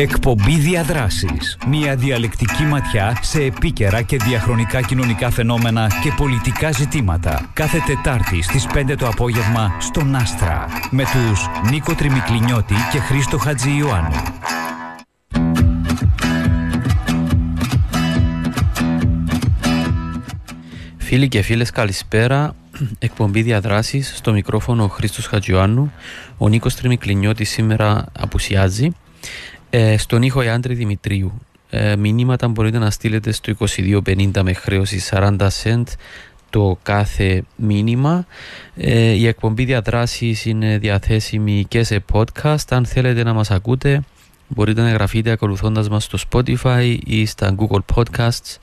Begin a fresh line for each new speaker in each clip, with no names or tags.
Εκπομπή Διαδράσεις. Μια διαλεκτική ματιά σε επίκαιρα και διαχρονικά κοινωνικά φαινόμενα και πολιτικά ζητήματα. Κάθε Τετάρτη στις 5 το απόγευμα στον Άστρα. Με τους Νίκο Τριμικλινιώτη και Χρήστο Χατζη Ιωάννου.
Φίλοι και φίλες καλησπέρα εκπομπή διαδράσεις στο μικρόφωνο ο Χρήστος Χατζιωάννου ο Νίκος Τριμικλινιώτης σήμερα απουσιάζει ε, στον ήχο Ιάντρη Δημητρίου ε, μηνύματα μπορείτε να στείλετε στο 2250 με χρέωση 40 cent το κάθε μήνυμα ε, η εκπομπή διαδράσεις είναι διαθέσιμη και σε podcast αν θέλετε να μας ακούτε μπορείτε να εγγραφείτε ακολουθώντας μας στο Spotify ή στα Google Podcasts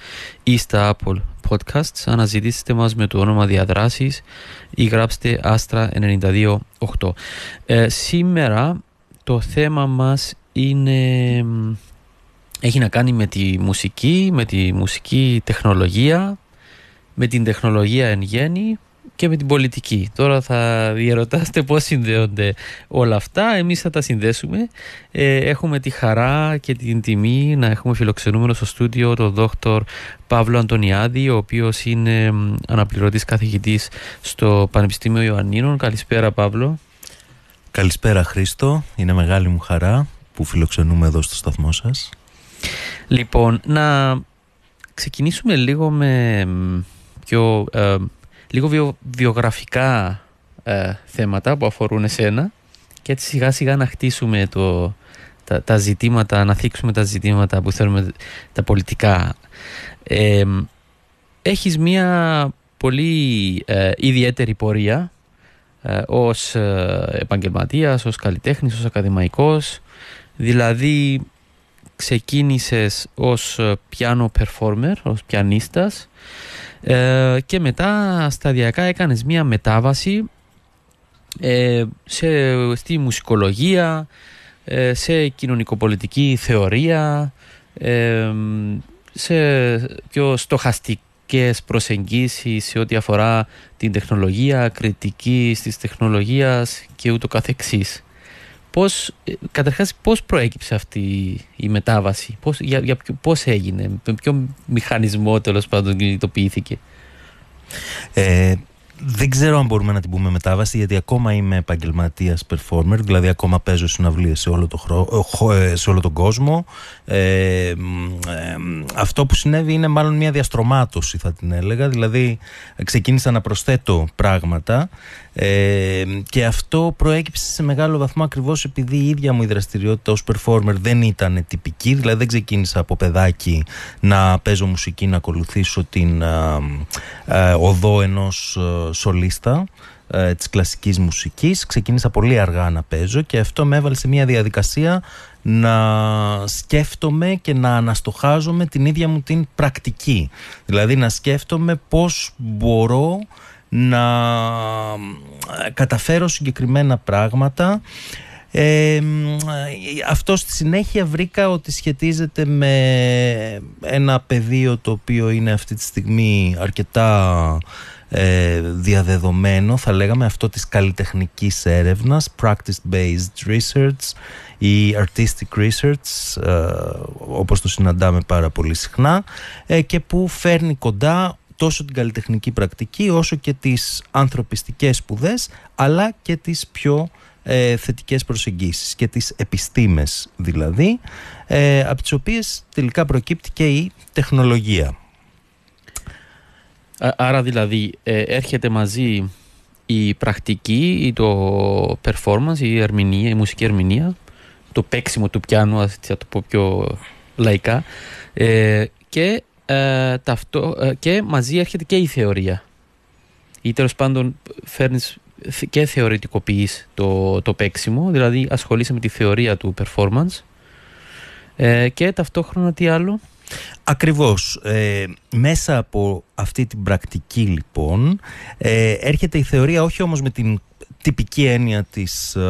ή στα Apple Podcasts. Αναζητήστε μας με το όνομα Διαδράσεις ή γράψτε Άστρα 92.8. Ε, σήμερα το θέμα μας είναι, έχει να κάνει με τη μουσική, με τη μουσική τεχνολογία, με την τεχνολογία εν γέννη και με την πολιτική. Τώρα θα διαρωτάστε πώς συνδέονται όλα αυτά. Εμείς θα τα συνδέσουμε. Ε, έχουμε τη χαρά και την τιμή να έχουμε φιλοξενούμενο στο στούντιο τον δόκτωρ Παύλο Αντωνιάδη, ο οποίος είναι αναπληρωτής καθηγητής στο Πανεπιστήμιο Ιωαννίνων. Καλησπέρα Παύλο.
Καλησπέρα Χρήστο. Είναι μεγάλη μου χαρά που φιλοξενούμε εδώ στο σταθμό σας.
Λοιπόν, να ξεκινήσουμε λίγο με πιο ε, λίγο βιογραφικά ε, θέματα που αφορούν εσένα και έτσι σιγά σιγά να χτίσουμε το, τα, τα ζητήματα, να θίξουμε τα ζητήματα που θέλουμε τα πολιτικά. Ε, έχεις μία πολύ ε, ιδιαίτερη πορεία ε, ως ε, επαγγελματίας, ως καλλιτέχνης, ως ακαδημαϊκός. Δηλαδή ξεκίνησες ως piano performer, ως πιανίστας ε, και μετά σταδιακά έκανες μία μετάβαση ε, σε, στη μουσικολογία, ε, σε κοινωνικοπολιτική θεωρία, σε πιο στοχαστικές προσεγγίσεις σε ό,τι αφορά την τεχνολογία, κριτική της τεχνολογίας και ούτω καθεξής. Πώς, καταρχάς πώς προέκυψε αυτή η μετάβαση, πώς, για, για, πώς έγινε, με ποιο μηχανισμό τέλος πάντων κινητοποιήθηκε;
Ε, δεν ξέρω αν μπορούμε να την πούμε μετάβαση γιατί ακόμα είμαι επαγγελματίας performer, δηλαδή ακόμα παίζω συναυλίες σε, όλο το ε, σε όλο τον κόσμο. Ε, ε, αυτό που συνέβη είναι μάλλον μια διαστρωμάτωση θα την έλεγα, δηλαδή ξεκίνησα να προσθέτω πράγματα ε, και αυτό προέκυψε σε μεγάλο βαθμό ακριβώς επειδή η ίδια μου η δραστηριότητα ως performer δεν ήταν τυπική, δηλαδή δεν ξεκίνησα από παιδάκι να παίζω μουσική, να ακολουθήσω την οδό ενός σολίστα ε, της κλασικής μουσικής. Ξεκίνησα πολύ αργά να παίζω και αυτό με έβαλε σε μια διαδικασία να σκέφτομαι και να αναστοχάζομαι την ίδια μου την πρακτική. Δηλαδή να σκέφτομαι πώς μπορώ να καταφέρω συγκεκριμένα πράγματα ε, αυτό στη συνέχεια βρήκα ότι σχετίζεται με ένα πεδίο το οποίο είναι αυτή τη στιγμή αρκετά ε, διαδεδομένο θα λέγαμε αυτό της καλλιτεχνικής έρευνας practice-based research ή artistic research ε, όπως το συναντάμε πάρα πολύ συχνά ε, και που φέρνει κοντά τόσο την καλλιτεχνική πρακτική όσο και τις ανθρωπιστικές σπουδές, αλλά και τις πιο ε, θετικές προσεγγίσεις και τις επιστήμες δηλαδή ε, από τις οποίες τελικά προκύπτει και η τεχνολογία.
Άρα δηλαδή ε, έρχεται μαζί η πρακτική ή το performance, η ερμηνεία, η μουσική ερμηνεία, το παίξιμο του πιάνου, θα το πω πιο λαϊκά, ε, και ε, ταυτό, ε, και μαζί έρχεται και η θεωρία. Ή τέλος πάντων φέρνεις και θεωρητικοποιείς το, το παίξιμο, δηλαδή ασχολείσαι με τη θεωρία του performance ε, και ταυτόχρονα τι άλλο;
Ακριβώς. Ε, μέσα από αυτή την πρακτική λοιπόν ε, έρχεται η θεωρία όχι όμως με την τυπική έννοια της ε,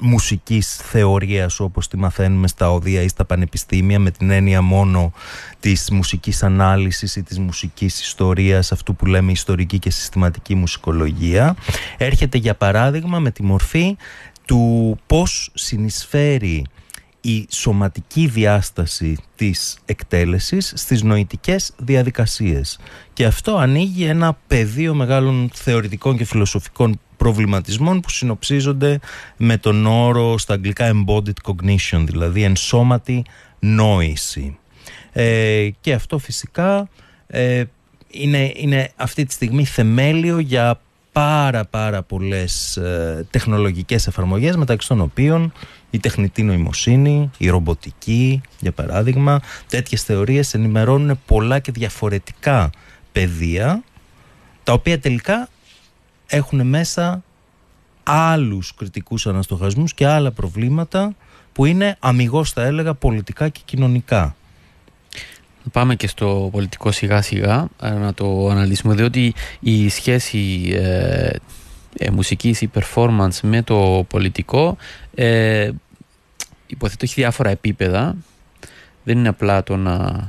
μουσικής θεωρίας όπως τη μαθαίνουμε στα οδεία ή στα πανεπιστήμια με την έννοια μόνο της μουσικής ανάλυσης ή της μουσικής ιστορίας αυτού που λέμε ιστορική και συστηματική μουσικολογία έρχεται για παράδειγμα με τη μορφή του πώς συνεισφέρει η σωματική διάσταση της εκτέλεσης στις νοητικές διαδικασίες. Και αυτό ανοίγει ένα πεδίο μεγάλων θεωρητικών και φιλοσοφικών προβληματισμών που συνοψίζονται με τον όρο στα αγγλικά embodied cognition, δηλαδή ενσώματη νόηση. Ε, και αυτό φυσικά ε, είναι, είναι αυτή τη στιγμή θεμέλιο για πάρα πάρα πολλές ε, τεχνολογικές εφαρμογές μεταξύ των οποίων η τεχνητή νοημοσύνη, η ρομποτική για παράδειγμα τέτοιες θεωρίες ενημερώνουν πολλά και διαφορετικά πεδία τα οποία τελικά έχουν μέσα άλλους κριτικούς αναστοχασμούς και άλλα προβλήματα που είναι αμυγός θα έλεγα πολιτικά και κοινωνικά.
Πάμε και στο πολιτικό σιγά σιγά ε, να το αναλύσουμε διότι η σχέση ε, ε, μουσικής ή performance με το πολιτικό ε, υποθέτω έχει διάφορα επίπεδα. Δεν είναι απλά το να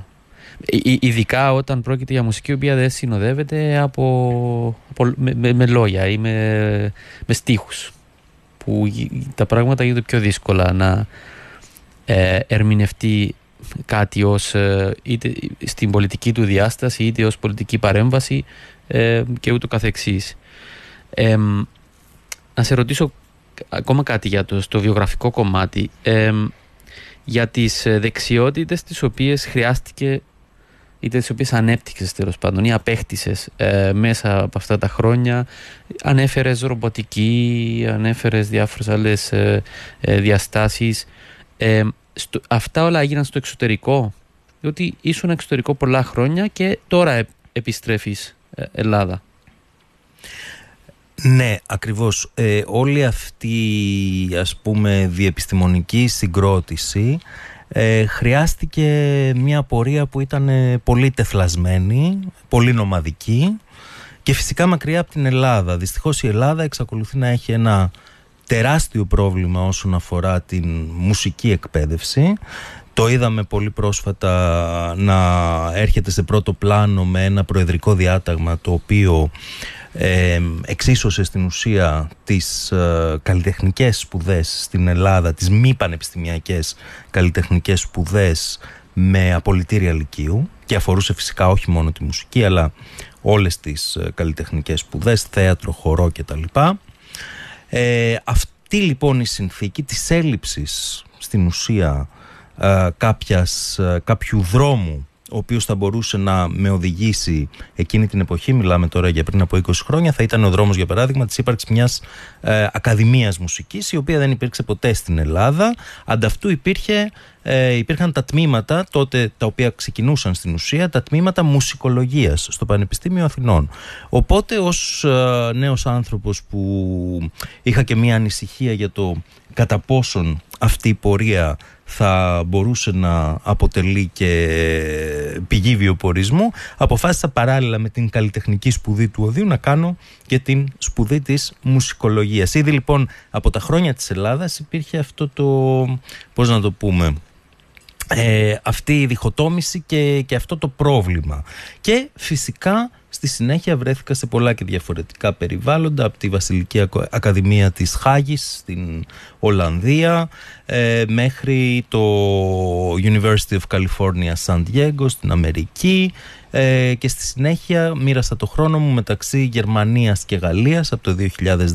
ειδικά όταν πρόκειται για μουσική η οποία δεν συνοδεύεται από, με, με, λόγια ή με, με στίχους που τα πράγματα γίνονται πιο δύσκολα να ε, ερμηνευτεί κάτι ως ε, είτε στην πολιτική του διάσταση είτε ως πολιτική παρέμβαση ε, και ούτω καθεξής. Ε, να σε ρωτήσω ακόμα κάτι για το στο βιογραφικό κομμάτι. Για τις δεξιότητες τις οποίες χρειάστηκε είτε τις οποίες ανέπτυξες τέλος πάντων ή απέκτησες μέσα από αυτά τα χρόνια. Ανέφερες ρομποτική, ανέφερες διάφορες άλλες ε, διαστάσεις στο, αυτά όλα έγιναν στο εξωτερικό. Διότι ήσουν εξωτερικό πολλά χρόνια και τώρα επιστρέφεις ε, Ελλάδα.
Ναι, ακριβώς. Ε, όλη αυτή ας πούμε διεπιστημονική συγκρότηση ε, χρειάστηκε μια πορεία που ήταν πολύ τεφλασμένη, πολύ νομαδική και φυσικά μακριά από την Ελλάδα. Δυστυχώς η Ελλάδα εξακολουθεί να έχει ένα τεράστιο πρόβλημα όσον αφορά την μουσική εκπαίδευση. Το είδαμε πολύ πρόσφατα να έρχεται σε πρώτο πλάνο με ένα προεδρικό διάταγμα το οποίο ε, εξίσωσε στην ουσία τις ε, καλλιτεχνικές σπουδές στην Ελλάδα, τις μη πανεπιστημιακές καλλιτεχνικές σπουδές με απολυτήρια λυκείου και αφορούσε φυσικά όχι μόνο τη μουσική αλλά όλες τις ε, καλλιτεχνικές σπουδές, θέατρο, χορό κτλ. Ε, αυτή λοιπόν η συνθήκη της έλλειψης στην ουσία ε, κάποιας, ε, κάποιου δρόμου ο οποίος θα μπορούσε να με οδηγήσει εκείνη την εποχή, μιλάμε τώρα για πριν από 20 χρόνια, θα ήταν ο δρόμος για παράδειγμα της ύπαρξης μιας ε, ακαδημίας μουσικής η οποία δεν υπήρξε ποτέ στην Ελλάδα. Ανταυτού υπήρχε, ε, υπήρχαν τα τμήματα τότε τα οποία ξεκινούσαν στην ουσία, τα τμήματα μουσικολογίας στο Πανεπιστήμιο Αθηνών. Οπότε ως ε, νέος άνθρωπος που είχα και μια ανησυχία για το κατά πόσον αυτή η πορεία θα μπορούσε να αποτελεί και πηγή βιοπορισμού αποφάσισα παράλληλα με την καλλιτεχνική σπουδή του Οδείου να κάνω και την σπουδή της μουσικολογίας. Ήδη λοιπόν από τα χρόνια της Ελλάδας υπήρχε αυτό το, πώς να το πούμε, ε, αυτή η διχοτόμηση και, και αυτό το πρόβλημα. Και φυσικά Στη συνέχεια βρέθηκα σε πολλά και διαφορετικά περιβάλλοντα από τη Βασιλική Ακαδημία της Χάγης στην Ολλανδία ε, μέχρι το University of California San Diego στην Αμερική ε, και στη συνέχεια μοίρασα το χρόνο μου μεταξύ Γερμανίας και Γαλλίας από το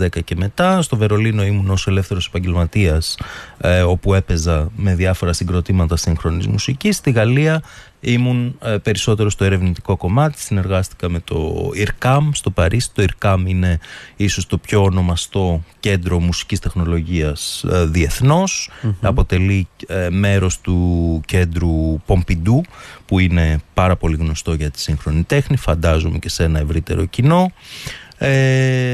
2010 και μετά. Στο Βερολίνο ήμουν ως ελεύθερος επαγγελματίας ε, όπου έπαιζα με διάφορα συγκροτήματα σύγχρονης μουσικής. Στη Γαλλία ήμουν ε, περισσότερο στο ερευνητικό κομμάτι, συνεργάστηκα με το ΙΡΚΑΜ στο Παρίσι. Το ΙΡΚΑΜ είναι ίσως το πιο ονομαστό κέντρο μουσικής τεχνολογίας ε, διεθνώς. Αποτελεί ε, μέρος του κέντρου Πομπιντού που είναι πάρα πολύ γνωστό για τη σύγχρονη τέχνη, φαντάζομαι και σε ένα ευρύτερο κοινό. Ε,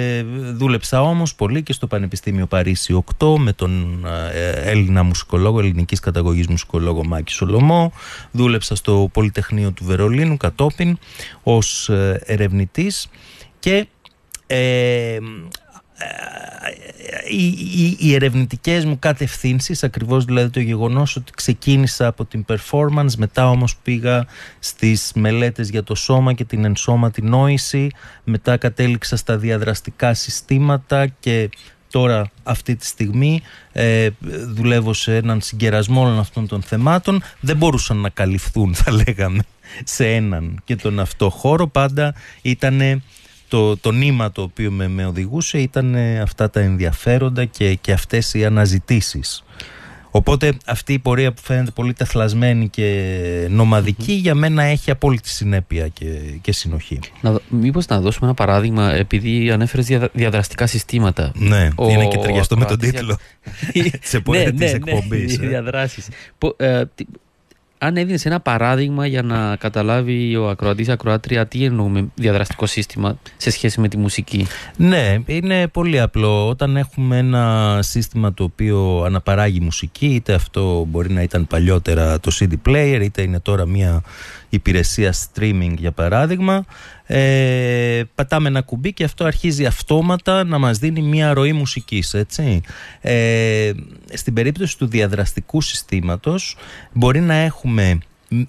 δούλεψα όμως πολύ και στο Πανεπιστήμιο Παρίσι 8 με τον ε, Έλληνα μουσικολόγο, ελληνικής καταγωγής μουσικολόγο Μάκη Σολομό. Δούλεψα στο Πολυτεχνείο του Βερολίνου κατόπιν ως ε, ερευνητής και ε, οι, οι, οι ερευνητικές μου κατευθύνσεις ακριβώς δηλαδή το γεγονός ότι ξεκίνησα από την performance μετά όμως πήγα στις μελέτες για το σώμα και την ενσώματη νόηση μετά κατέληξα στα διαδραστικά συστήματα και τώρα αυτή τη στιγμή ε, δουλεύω σε έναν συγκερασμό όλων αυτών των θεμάτων. Δεν μπορούσαν να καλυφθούν θα λέγαμε σε έναν και τον αυτό χώρο. Πάντα ήταν το, το νήμα το οποίο με, με οδηγούσε ήταν αυτά τα ενδιαφέροντα και, και αυτές οι αναζητήσεις Οπότε αυτή η πορεία που φαίνεται πολύ τεθλασμένη και νομαδικη για μένα έχει απόλυτη συνέπεια και, και συνοχή.
Να, μήπως να δώσουμε ένα παράδειγμα επειδή ανέφερες δια, διαδραστικά συστήματα.
Ναι, Ο, είναι και ταιριαστό με τον τίτλο σε πορεία ναι, της ναι, εκπομπής.
Ναι, ε. διαδράσεις. Ε, αν έδινες ένα παράδειγμα για να καταλάβει ο ακροατής ή ακροάτρια τι εννοούμε διαδραστικό σύστημα σε σχέση με τη μουσική;
Ναι, είναι πολύ απλό. Όταν έχουμε ένα σύστημα το οποίο αναπαράγει μουσική, είτε αυτό μπορεί να ήταν παλιότερα το CD player, είτε είναι τώρα μια υπηρεσία streaming για παράδειγμα ε, πατάμε ένα κουμπί και αυτό αρχίζει αυτόματα να μας δίνει μια ροή μουσικής έτσι. Ε, στην περίπτωση του διαδραστικού συστήματος μπορεί να έχουμε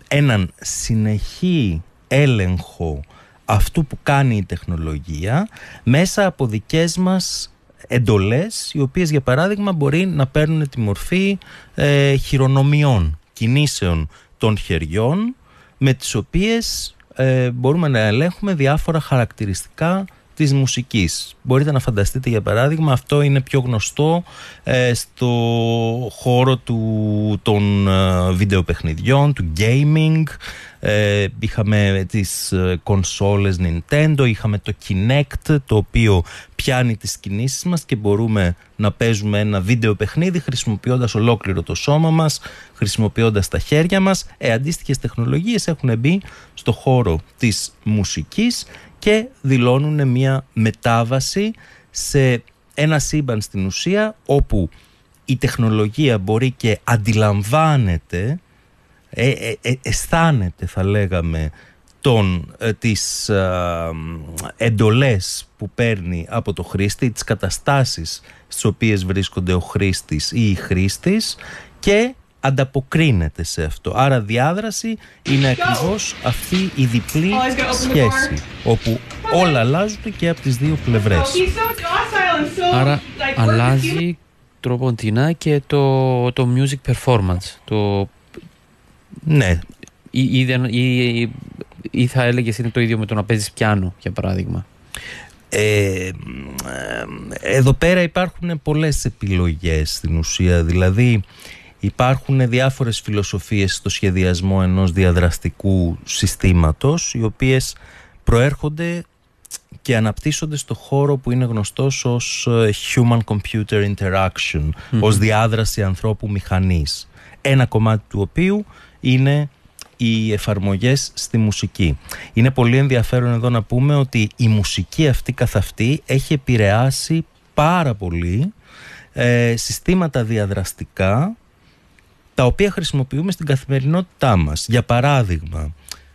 έναν συνεχή έλεγχο αυτού που κάνει η τεχνολογία μέσα από δικές μας εντολές οι οποίες για παράδειγμα μπορεί να παίρνουν τη μορφή ε, χειρονομιών, κινήσεων των χεριών με τις οποίες ε, μπορούμε να ελέγχουμε διάφορα χαρακτηριστικά της μουσικής. Μπορείτε να φανταστείτε για παράδειγμα αυτό είναι πιο γνωστό ε, στο χώρο του, των ε, βιντεοπαιχνιδιών, του gaming ε, είχαμε τις ε, κονσόλες Nintendo, είχαμε το Kinect το οποίο πιάνει τις κινήσεις μας και μπορούμε να παίζουμε ένα βίντεο παιχνίδι χρησιμοποιώντας ολόκληρο το σώμα μας, χρησιμοποιώντας τα χέρια μας. Ε, αντίστοιχες τεχνολογίες έχουν μπει στο χώρο της μουσικής και δηλώνουν μια μετάβαση σε ένα σύμπαν στην ουσία όπου η τεχνολογία μπορεί και αντιλαμβάνεται ε, ε, ε, αισθάνεται θα λέγαμε τον, ε, τις εντολές που παίρνει από το χρήστη, τις καταστάσεις στις οποίες βρίσκονται ο χρήστης ή η χρήστης και ανταποκρίνεται σε αυτό. Άρα διάδραση είναι ακριβώς αυτή η διπλή σχέση όπου όλα αλλάζουν και από τις δύο πλευρές.
Άρα αλλάζει τροποντινά και το, το music performance, το
ναι.
Ή, ή, ή, θα έλεγες είναι το ίδιο με το να παίζεις πιάνο, για παράδειγμα.
Ε, εδώ πέρα υπάρχουν πολλές επιλογές στην ουσία δηλαδή υπάρχουν διάφορες φιλοσοφίες στο σχεδιασμό ενός διαδραστικού συστήματος οι οποίες προέρχονται και αναπτύσσονται στο χώρο που είναι γνωστός ως ε, Human Computer Interaction, ως διάδραση ανθρώπου μηχανής. Ένα κομμάτι του οποίου είναι οι εφαρμογές στη μουσική. Είναι πολύ ενδιαφέρον εδώ να πούμε ότι η μουσική αυτή καθ' αυτή έχει επηρεάσει πάρα πολύ ε, συστήματα διαδραστικά τα οποία χρησιμοποιούμε στην καθημερινότητά μας. Για παράδειγμα,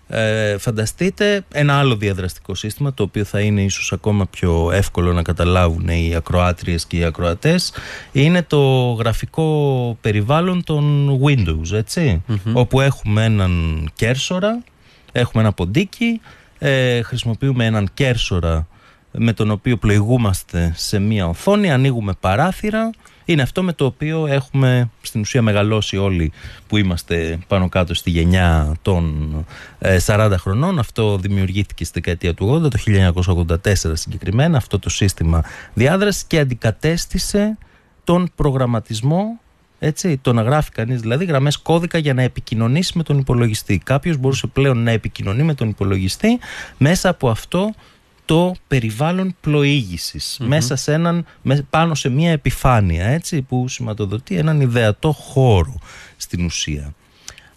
ε, φανταστείτε ένα άλλο διαδραστικό σύστημα το οποίο θα είναι ίσως ακόμα πιο εύκολο να καταλάβουν οι ακροάτριες και οι ακροατές είναι το γραφικό περιβάλλον των Windows ετσι όπου έχουμε έναν κέρσορα έχουμε ένα ποντίκι ε, χρησιμοποιούμε έναν κέρσορα με τον οποίο πλοηγούμαστε σε μία οθόνη ανοίγουμε παράθυρα είναι αυτό με το οποίο έχουμε στην ουσία μεγαλώσει όλοι που είμαστε πάνω κάτω στη γενιά των 40 ε, χρονών. Αυτό δημιουργήθηκε στη δεκαετία του 80, το 1984 συγκεκριμένα, αυτό το σύστημα διάδρασης και αντικατέστησε τον προγραμματισμό έτσι, το να γράφει κανείς δηλαδή γραμμές κώδικα για να επικοινωνήσει με τον υπολογιστή. Κάποιος μπορούσε πλέον να επικοινωνεί με τον υπολογιστή μέσα από αυτό το περιβάλλον μέσα σε έναν, πάνω σε μια επιφάνεια έτσι, που σηματοδοτεί έναν ιδεατό χώρο στην ουσία.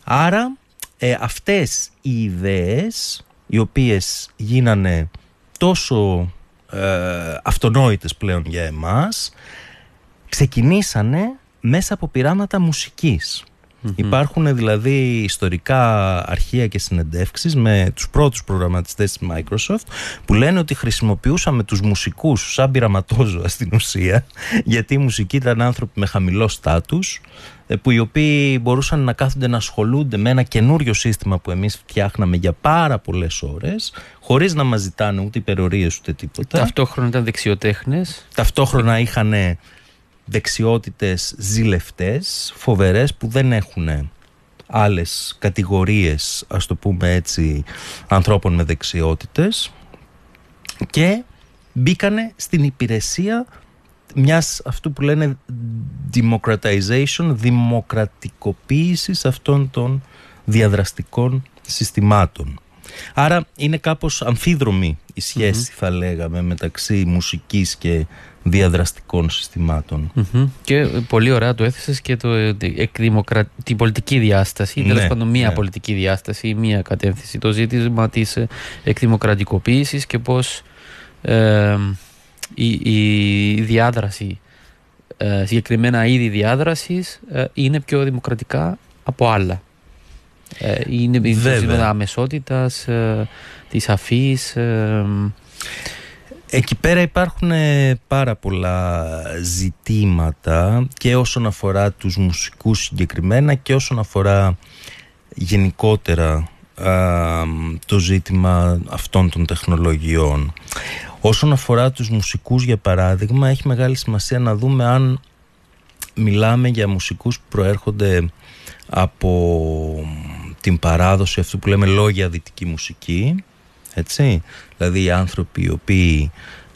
Άρα ε, αυτές οι ιδέες οι οποίες γίνανε τόσο ε, αυτονόητες πλέον για εμάς ξεκινήσανε μέσα από πειράματα μουσικής. Υπάρχουν δηλαδή ιστορικά αρχεία και συνεντεύξεις με τους πρώτους προγραμματιστές της Microsoft που λένε ότι χρησιμοποιούσαμε τους μουσικούς σαν πειραματόζωα στην ουσία γιατί η μουσική ήταν άνθρωποι με χαμηλό στάτους ε, που οι οποίοι μπορούσαν να κάθονται να ασχολούνται με ένα καινούριο σύστημα που εμείς φτιάχναμε για πάρα πολλές ώρες χωρίς να μας ζητάνε ούτε υπερορίες ούτε τίποτα.
Ταυτόχρονα ήταν δεξιοτέχνες.
Ταυτόχρονα είχαν δεξιότητες ζηλευτές, φοβερές που δεν έχουν άλλες κατηγορίες ας το πούμε έτσι ανθρώπων με δεξιότητες και μπήκανε στην υπηρεσία μιας αυτού που λένε democratization, δημοκρατικοποίησης αυτών των διαδραστικών συστημάτων. Άρα είναι κάπως αμφίδρομη η σχεση θα λέγαμε μεταξύ μουσικής και διαδραστικών
Και πολύ ωραία το έθεσες και το, εκδημοκρα... την πολιτική διάσταση, ναι, τέλο πάντων μία ναι. πολιτική διάσταση, μία κατεύθυνση. Το ζήτημα της εκδημοκρατικοποίησης και πώς ε, η, η διάδραση, ε, συγκεκριμένα είδη διάδρασης ε, είναι πιο δημοκρατικά από άλλα. Ε, είναι η ζήτημα αμεσότητας, ε, της αφής... Ε,
Εκεί πέρα υπάρχουν πάρα πολλά ζητήματα και όσον αφορά τους μουσικούς συγκεκριμένα και όσον αφορά γενικότερα το ζήτημα αυτών των τεχνολογιών. Όσον αφορά τους μουσικούς για παράδειγμα έχει μεγάλη σημασία να δούμε αν μιλάμε για μουσικούς που προέρχονται από την παράδοση αυτού που λέμε λόγια δυτική μουσική έτσι δηλαδή οι άνθρωποι οι οποίοι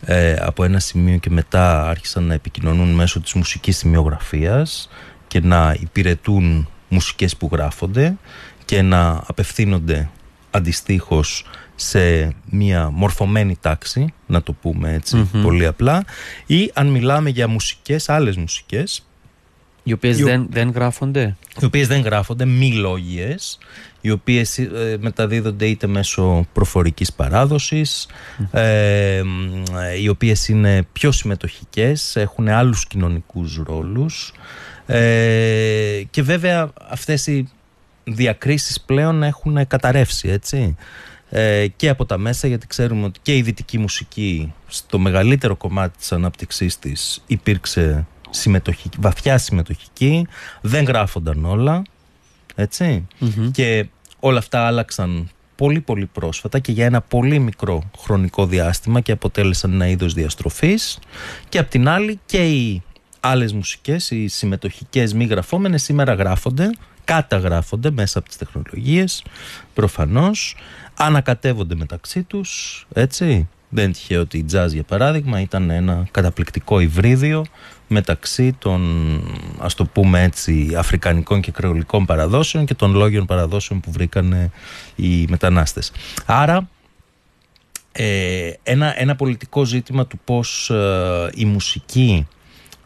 ε, από ένα σημείο και μετά άρχισαν να επικοινωνούν μέσω της μουσικής σημειογραφίας και να υπηρετούν μουσικές που γράφονται και να απευθύνονται αντιστοίχως σε μια μορφωμένη τάξη, να το πούμε πολύ απλά, ή αν μιλάμε για μουσικές, άλλες μουσικές.
Οι οποίες δεν, δεν γράφονται.
Οι οποίες δεν γράφονται, μη λόγιες, οι οποίες ε, μεταδίδονται είτε μέσω προφορικής ε, οι οποίες είναι πιο συμμετοχικές, έχουν άλλους κοινωνικούς ρόλους ε, και βέβαια αυτές οι διακρίσεις πλέον έχουν καταρρεύσει έτσι ε, και από τα μέσα γιατί ξέρουμε ότι και η δυτική μουσική στο μεγαλύτερο κομμάτι της ανάπτυξής της υπήρξε συμμετοχική, βαθιά συμμετοχική δεν γράφονταν όλα και όλα αυτά άλλαξαν πολύ πολύ πρόσφατα και για ένα πολύ μικρό χρονικό διάστημα και αποτέλεσαν ένα είδος διαστροφής. Και απ' την άλλη και οι άλλες μουσικές, οι συμμετοχικές μη γραφόμενες σήμερα γράφονται καταγράφονται μέσα από τις τεχνολογίες προφανώς. Ανακατεύονται μεταξύ τους έτσι. Δεν είναι τυχαίο ότι η jazz για παράδειγμα ήταν ένα καταπληκτικό υβρίδιο μεταξύ των ας το πούμε έτσι αφρικανικών και κρεολικών παραδόσεων και των λόγιων παραδόσεων που βρήκαν οι μετανάστες. Άρα ε, ένα, ένα πολιτικό ζήτημα του πώς ε, η μουσική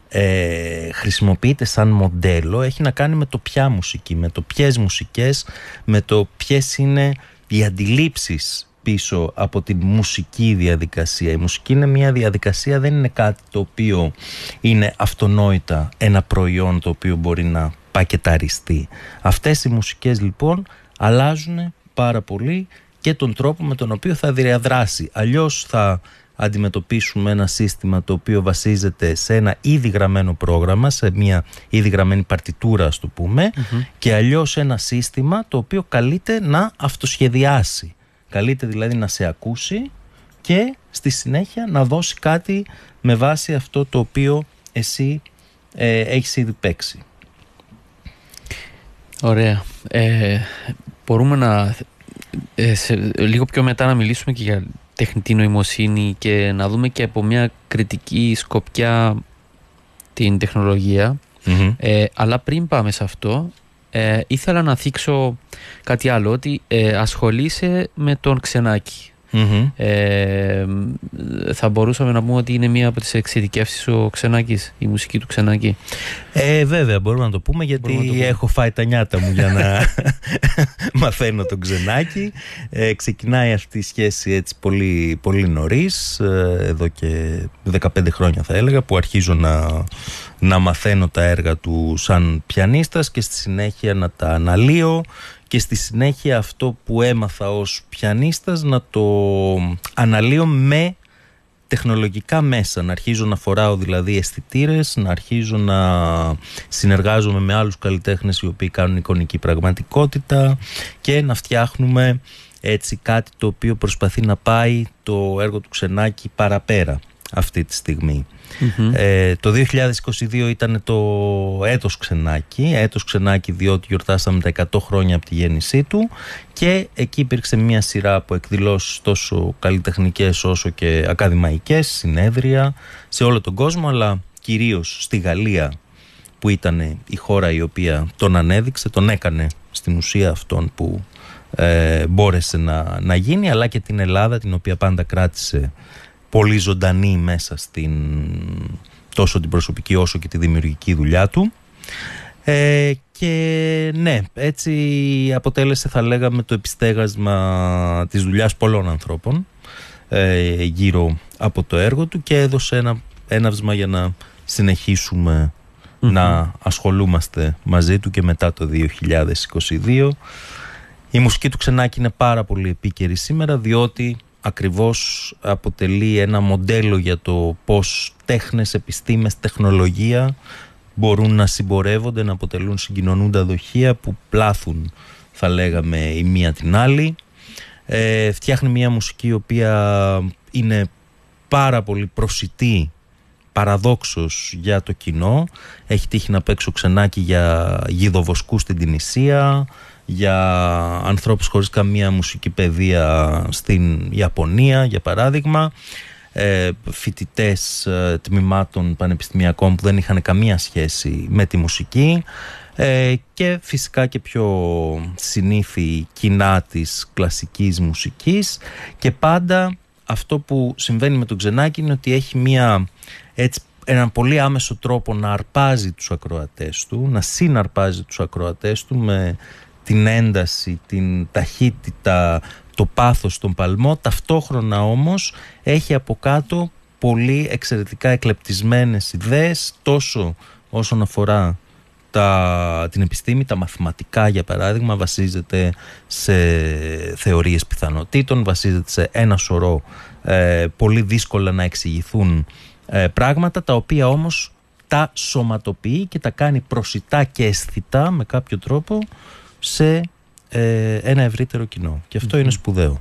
ε, χρησιμοποιείται σαν μοντέλο έχει να κάνει με το ποια μουσική, με το ποιες μουσικές, με το ποιες είναι οι αντιλήψεις πίσω από τη μουσική διαδικασία. Η μουσική είναι μια διαδικασία, δεν είναι κάτι το οποίο είναι αυτονόητα ένα προϊόν το οποίο μπορεί να πακεταριστεί. Αυτές οι μουσικές λοιπόν αλλάζουν πάρα πολύ και τον τρόπο με τον οποίο θα διαδράσει. Αλλιώς θα αντιμετωπίσουμε ένα σύστημα το οποίο βασίζεται σε ένα ήδη γραμμένο πρόγραμμα, σε μια ήδη γραμμένη παρτιτούρα, ας το πούμε, και αλλιώς ένα σύστημα το οποίο καλείται να αυτοσχεδιάσει. Καλείται δηλαδή να σε ακούσει και στη συνέχεια να δώσει κάτι με βάση αυτό το οποίο εσύ ε, έχεις ήδη παίξει.
Ωραία. Ε, μπορούμε να ε, λίγο πιο μετά να μιλήσουμε και για τεχνητή νοημοσύνη και να δούμε και από μια κριτική σκοπιά την τεχνολογια ε, αλλά πριν πάμε σε αυτό, ε, ήθελα να θίξω κάτι άλλο, ότι ε, ασχολείσαι με τον Ξενάκη. Ε, θα μπορούσαμε να πούμε ότι είναι μία από τις εξειδικεύσεις ο Ξενάκης, η μουσική του Ξενάκη.
Ε, βέβαια, μπορούμε να το πούμε γιατί έχω φάει τα νιάτα μου για να μαθαίνω τον Ξενάκη. Ε, ξεκινάει αυτή η σχέση έτσι πολύ, πολύ νωρίς, ε, εδώ και 15 χρόνια θα έλεγα, που αρχίζω να, να μαθαίνω τα έργα του σαν πιανίστας και στη συνέχεια να τα αναλύω και στη συνέχεια αυτό που έμαθα ως πιανίστας να το αναλύω με τεχνολογικά μέσα, να αρχίζω να φοράω δηλαδή αισθητήρες, να αρχίζω να συνεργάζομαι με άλλους καλλιτέχνες οι οποίοι κάνουν εικονική πραγματικότητα και να φτιάχνουμε έτσι κάτι το οποίο προσπαθεί να πάει το έργο του Ξενάκη παραπέρα αυτή τη στιγμη Ε, το 2022 ήταν το έτος Ξενάκη, έτος Ξενάκη διότι γιορτάσαμε τα 100 χρόνια από τη γέννησή του και εκεί υπήρξε μια σειρά από εκδηλώσεις τόσο καλλιτεχνικές όσο και ακαδημαϊκές, συνέδρια σε όλο τον κόσμο αλλά κυρίως στη Γαλλία που ήταν η χώρα η οποία τον ανέδειξε, τον έκανε στην ουσία αυτόν που ε, μπόρεσε να, να γίνει αλλά και την Ελλάδα την οποία πάντα κράτησε πολύ ζωντανή μέσα στην τόσο την προσωπική όσο και τη δημιουργική δουλειά του. Ε, και ναι έτσι αποτέλεσε θα λέγαμε το επιστέγασμα της δουλειάς πολλών ανθρώπων ε, γύρω από το έργο του και έδωσε ένα έναυσμα για να συνεχισουμε να ασχολούμαστε μαζί του και μετά το 2022 η μουσική του Ξενάκη είναι πάρα πολύ επίκαιρη σήμερα διότι ακριβώς αποτελεί ένα μοντέλο για το πώς τέχνες, επιστήμες, τεχνολογία μπορούν να συμπορεύονται, να αποτελούν συγκοινωνούντα δοχεία που πλάθουν θα λέγαμε η μία την άλλη. Ε, φτιάχνει μια μουσική η οποία είναι πάρα πολύ προσιτή παραδόξως για το κοινό. Έχει τύχει να παίξω ξενάκι για γίδο στην Τινησία, για ανθρώπους χωρίς καμία μουσική παιδεία στην Ιαπωνία για παράδειγμα. Ε, φοιτητές ε, τμήματων πανεπιστημιακών που δεν είχαν καμία σχέση με τη μουσική. Ε, και φυσικά και πιο συνήθι κοινά της κλασικής μουσικής. Και πάντα αυτό που συμβαίνει με τον Ξενάκη είναι ότι έχει μια έτσι έναν πολύ άμεσο τρόπο να αρπάζει τους ακροατές του, να συναρπάζει τους ακροατές του με την ένταση, την ταχύτητα, το πάθος, τον παλμό, ταυτόχρονα όμως έχει από κάτω πολύ εξαιρετικά εκλεπτισμένες ιδέες τόσο όσον αφορά τα, την επιστήμη, τα μαθηματικά για παράδειγμα βασίζεται σε θεωρίες πιθανότητων, βασίζεται σε ένα σωρό ε, πολύ δύσκολα να εξηγηθούν ε, πράγματα τα οποία όμως τα σωματοποιεί και τα κάνει προσιτά και αισθητά με κάποιο τρόπο σε ε, ένα ευρύτερο κοινό. Και αυτό είναι σπουδαίο.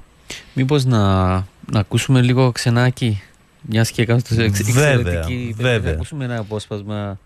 Μήπως να, να ακούσουμε λίγο ξενάκι, μιας και έκανα εξαιρετική.
Βέβαια, βέβαια.
Να ακούσουμε ένα απόσπασμα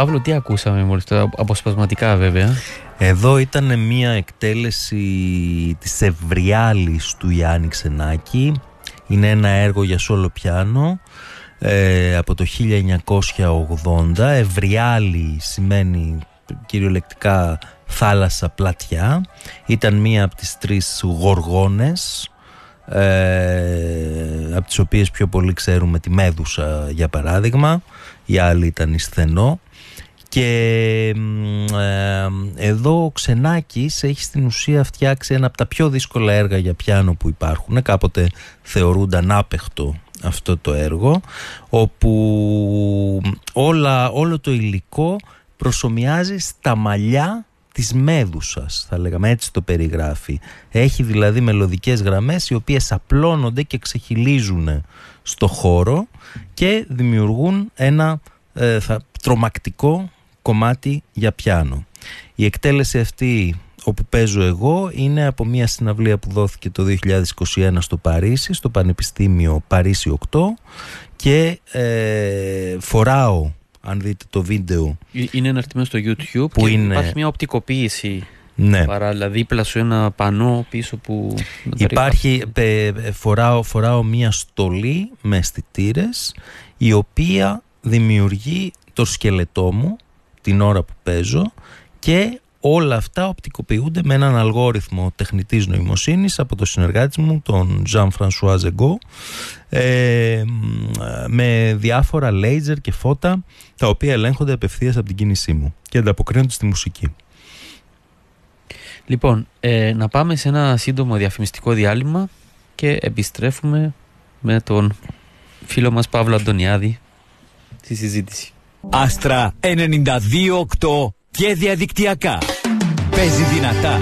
Παύλο, τι ακούσαμε μόλις τώρα, αποσπασματικά βέβαια.
Εδώ ήταν μια εκτέλεση της Ευριάλης του Γιάννη Ξενάκη. Είναι ένα έργο για σόλο πιάνο ε, από το 1980. Ευριάλη σημαίνει κυριολεκτικά θάλασσα πλατιά. Ήταν μία από τις τρεις γοργόνες ε, από τις οποίες πιο πολύ ξέρουμε τη Μέδουσα για παράδειγμα η άλλη ήταν η Σθενό και ε, εδώ ο Ξενάκης έχει στην ουσία φτιάξει ένα από τα πιο δύσκολα έργα για πιάνο που υπάρχουν. Κάποτε θεωρούνταν άπεχτο αυτό το έργο όπου όλα, όλο το υλικό προσωμιάζει στα μαλλιά της Μέδουσας θα λέγαμε. Έτσι το περιγράφει. Έχει δηλαδή μελωδικές γραμμές οι οποίες απλώνονται και ξεχυλίζουν στο χώρο και δημιουργούν ένα ε, θα, τρομακτικό κομμάτι για πιάνο η εκτέλεση αυτή όπου παίζω εγώ είναι από μια συναυλία που δόθηκε το 2021 στο Παρίσι στο Πανεπιστήμιο Παρίσι 8 και ε, φοράω αν δείτε το βίντεο.
Ε, είναι εναρτημένο στο YouTube που και είναι... υπάρχει μια οπτικοποίηση ναι. παράλληλα δίπλα σου ένα πανό πίσω που...
Υπάρχει, φοράω, φοράω μια στολή με αισθητήρες, η οποία δημιουργεί το σκελετό μου την ώρα που παίζω και όλα αυτά οπτικοποιούνται με έναν αλγόριθμο τεχνητής νοημοσύνης από το συνεργάτη μου, τον Jean-François Zegot, ε, με διάφορα λέιζερ και φώτα τα οποία ελέγχονται απευθείας από την κίνησή μου και ανταποκρίνονται στη μουσική.
Λοιπόν, ε, να πάμε σε ένα σύντομο διαφημιστικό διάλειμμα και επιστρέφουμε με τον φίλο μας Παύλο Αντωνιάδη στη συζήτηση.
Άστρα 92.8 και διαδικτυακά. Παίζει δυνατά.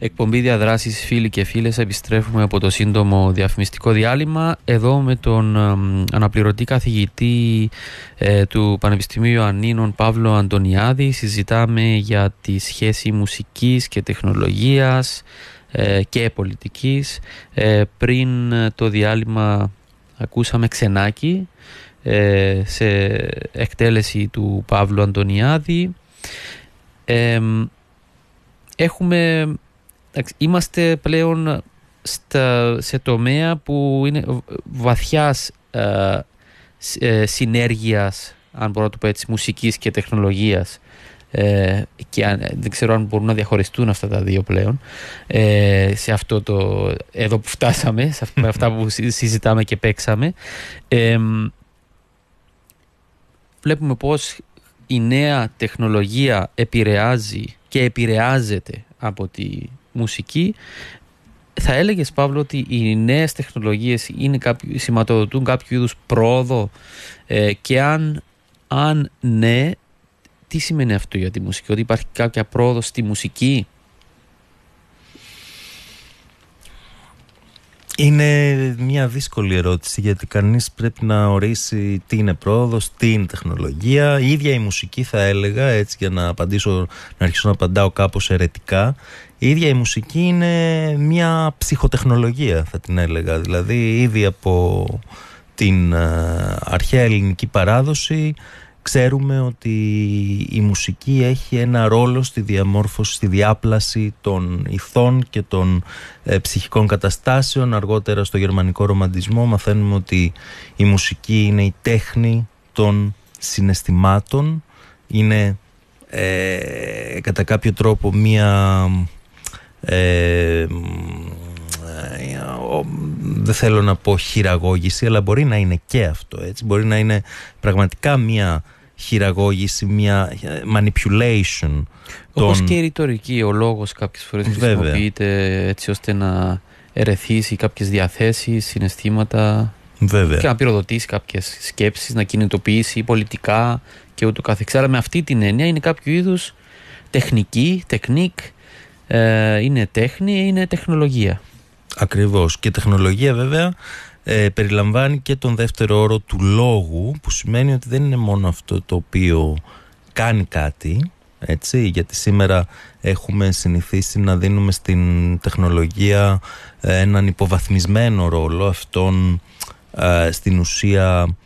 Εκπομπή διαδράσεις φίλοι και φίλες επιστρέφουμε από το σύντομο διαφημιστικό διάλειμμα εδώ με τον αναπληρωτή καθηγητή ε, του Πανεπιστημίου Ιωαννίνων Παύλο Αντωνιάδη συζητάμε για τη σχέση μουσικής και τεχνολογίας ε, και πολιτικής. Ε, πριν το διάλειμμα ακούσαμε ξενάκι ε, σε εκτέλεση του Παύλου Αντωνιάδη. έχουμε, είμαστε πλέον στα, σε τομέα που είναι βαθιάς ε, συνέργειας, αν μπορώ να το πω έτσι, μουσικής και τεχνολογίας ε, και δεν ξέρω αν μπορούν να διαχωριστούν αυτά τα δύο πλέον ε, σε αυτό το εδώ που φτάσαμε σε αυτά, με αυτά που συζητάμε και παίξαμε. Ε, βλέπουμε πως η νέα τεχνολογία επηρεάζει και επηρεάζεται από τη μουσική. Θα έλεγες Παύλο ότι οι νέες τεχνολογίες είναι κάποιο, σηματοδοτούν κάποιο είδους πρόοδο ε, και αν, αν ναι τι σημαίνει αυτό για τη μουσική, ότι υπάρχει κάποια πρόοδος στη μουσική;
Είναι μια δύσκολη ερώτηση γιατί κανείς πρέπει να ορίσει τι είναι πρόοδος, τι είναι τεχνολογία. Η ίδια η μουσική θα έλεγα, έτσι για να απαντήσω, να αρχίσω να απαντάω κάπως ερετικά. Η ίδια η μουσική είναι μια ψυχοτεχνολογία θα την έλεγα. Δηλαδή ήδη από την ε, αρχαία ελληνική παράδοση ξέρουμε ότι η μουσική έχει ένα ρόλο στη διαμόρφωση, στη διάπλαση των ηθών και των ε, ψυχικών καταστάσεων. Αργότερα στο γερμανικό ρομαντισμό μαθαίνουμε ότι η μουσική είναι η τέχνη των συναισθημάτων, είναι ε, κατά κάποιο τρόπο μία... Ε, δεν θέλω να πω χειραγώγηση αλλά μπορεί να είναι και αυτό έτσι μπορεί να είναι πραγματικά μια χειραγώγηση, μια ε, manipulation.
Όπως και η ρητορική, ο λόγος κάποιες φορές χρησιμοποιείται έτσι ώστε να ερεθίσει κάποιες διαθέσεις, συναισθήματα.
Βέβαια.
Και να πυροδοτήσει κάποιες σκέψεις, να κινητοποιήσει πολιτικά και ούτω καθεξής. Αλλά με αυτή την έννοια είναι κάποιο είδους τεχνική, τεχνικ, ε, είναι τέχνη, είναι τεχνολογία.
Ακριβώς. Και τεχνολογία βέβαια ε, περιλαμβάνει και τον δεύτερο όρο του λόγου που σημαίνει ότι δεν είναι μόνο αυτό το οποίο κάνει κάτι έτσι, γιατί σήμερα έχουμε συνηθίσει να δίνουμε στην τεχνολογία ε, έναν υποβαθμισμένο ρόλο αυτόν ε, στην ουσία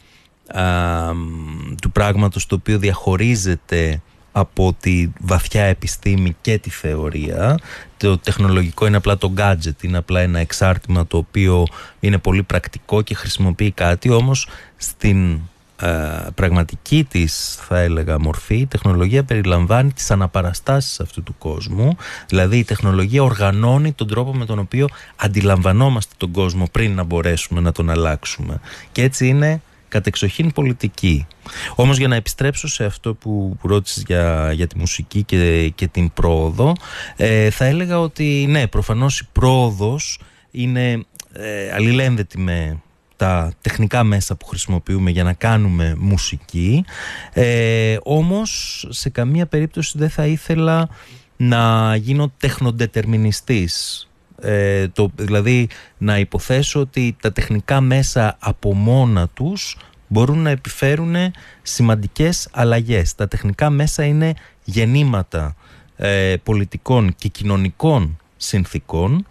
του πράγματος το οποίο διαχωρίζεται από τη βαθιά επιστήμη και τη θεωρία. Το τεχνολογικό είναι απλά το gadget, είναι απλά ένα εξάρτημα το οποίο είναι πολύ πρακτικό και χρησιμοποιεί κάτι, όμως στην ε, πραγματική της θα έλεγα μορφή η τεχνολογία περιλαμβάνει τις αναπαραστάσεις αυτού του κόσμου. Δηλαδή η τεχνολογία οργανώνει τον τρόπο με τον οποίο αντιλαμβανόμαστε τον κόσμο πριν να μπορέσουμε να τον αλλάξουμε. Και έτσι είναι κατεξοχήν πολιτική. Όμως για να επιστρέψω σε αυτό που ρώτησες για, για τη μουσική και, και την πρόοδο ε, θα έλεγα ότι ναι προφανώς η πρόοδος είναι ε, αλληλένδετη με τα τεχνικά μέσα που χρησιμοποιούμε για να κάνουμε μουσική ε, όμως σε καμία περίπτωση δεν θα ήθελα να γίνω τεχνοντετερμινιστής ε, το, δηλαδή να υποθέσω ότι τα τεχνικά μέσα από μόνα τους μπορούν να επιφέρουν σημαντικές αλλαγές. Τα τεχνικά μέσα είναι γεννήματα ε, πολιτικών και κοινωνικών συνθήκων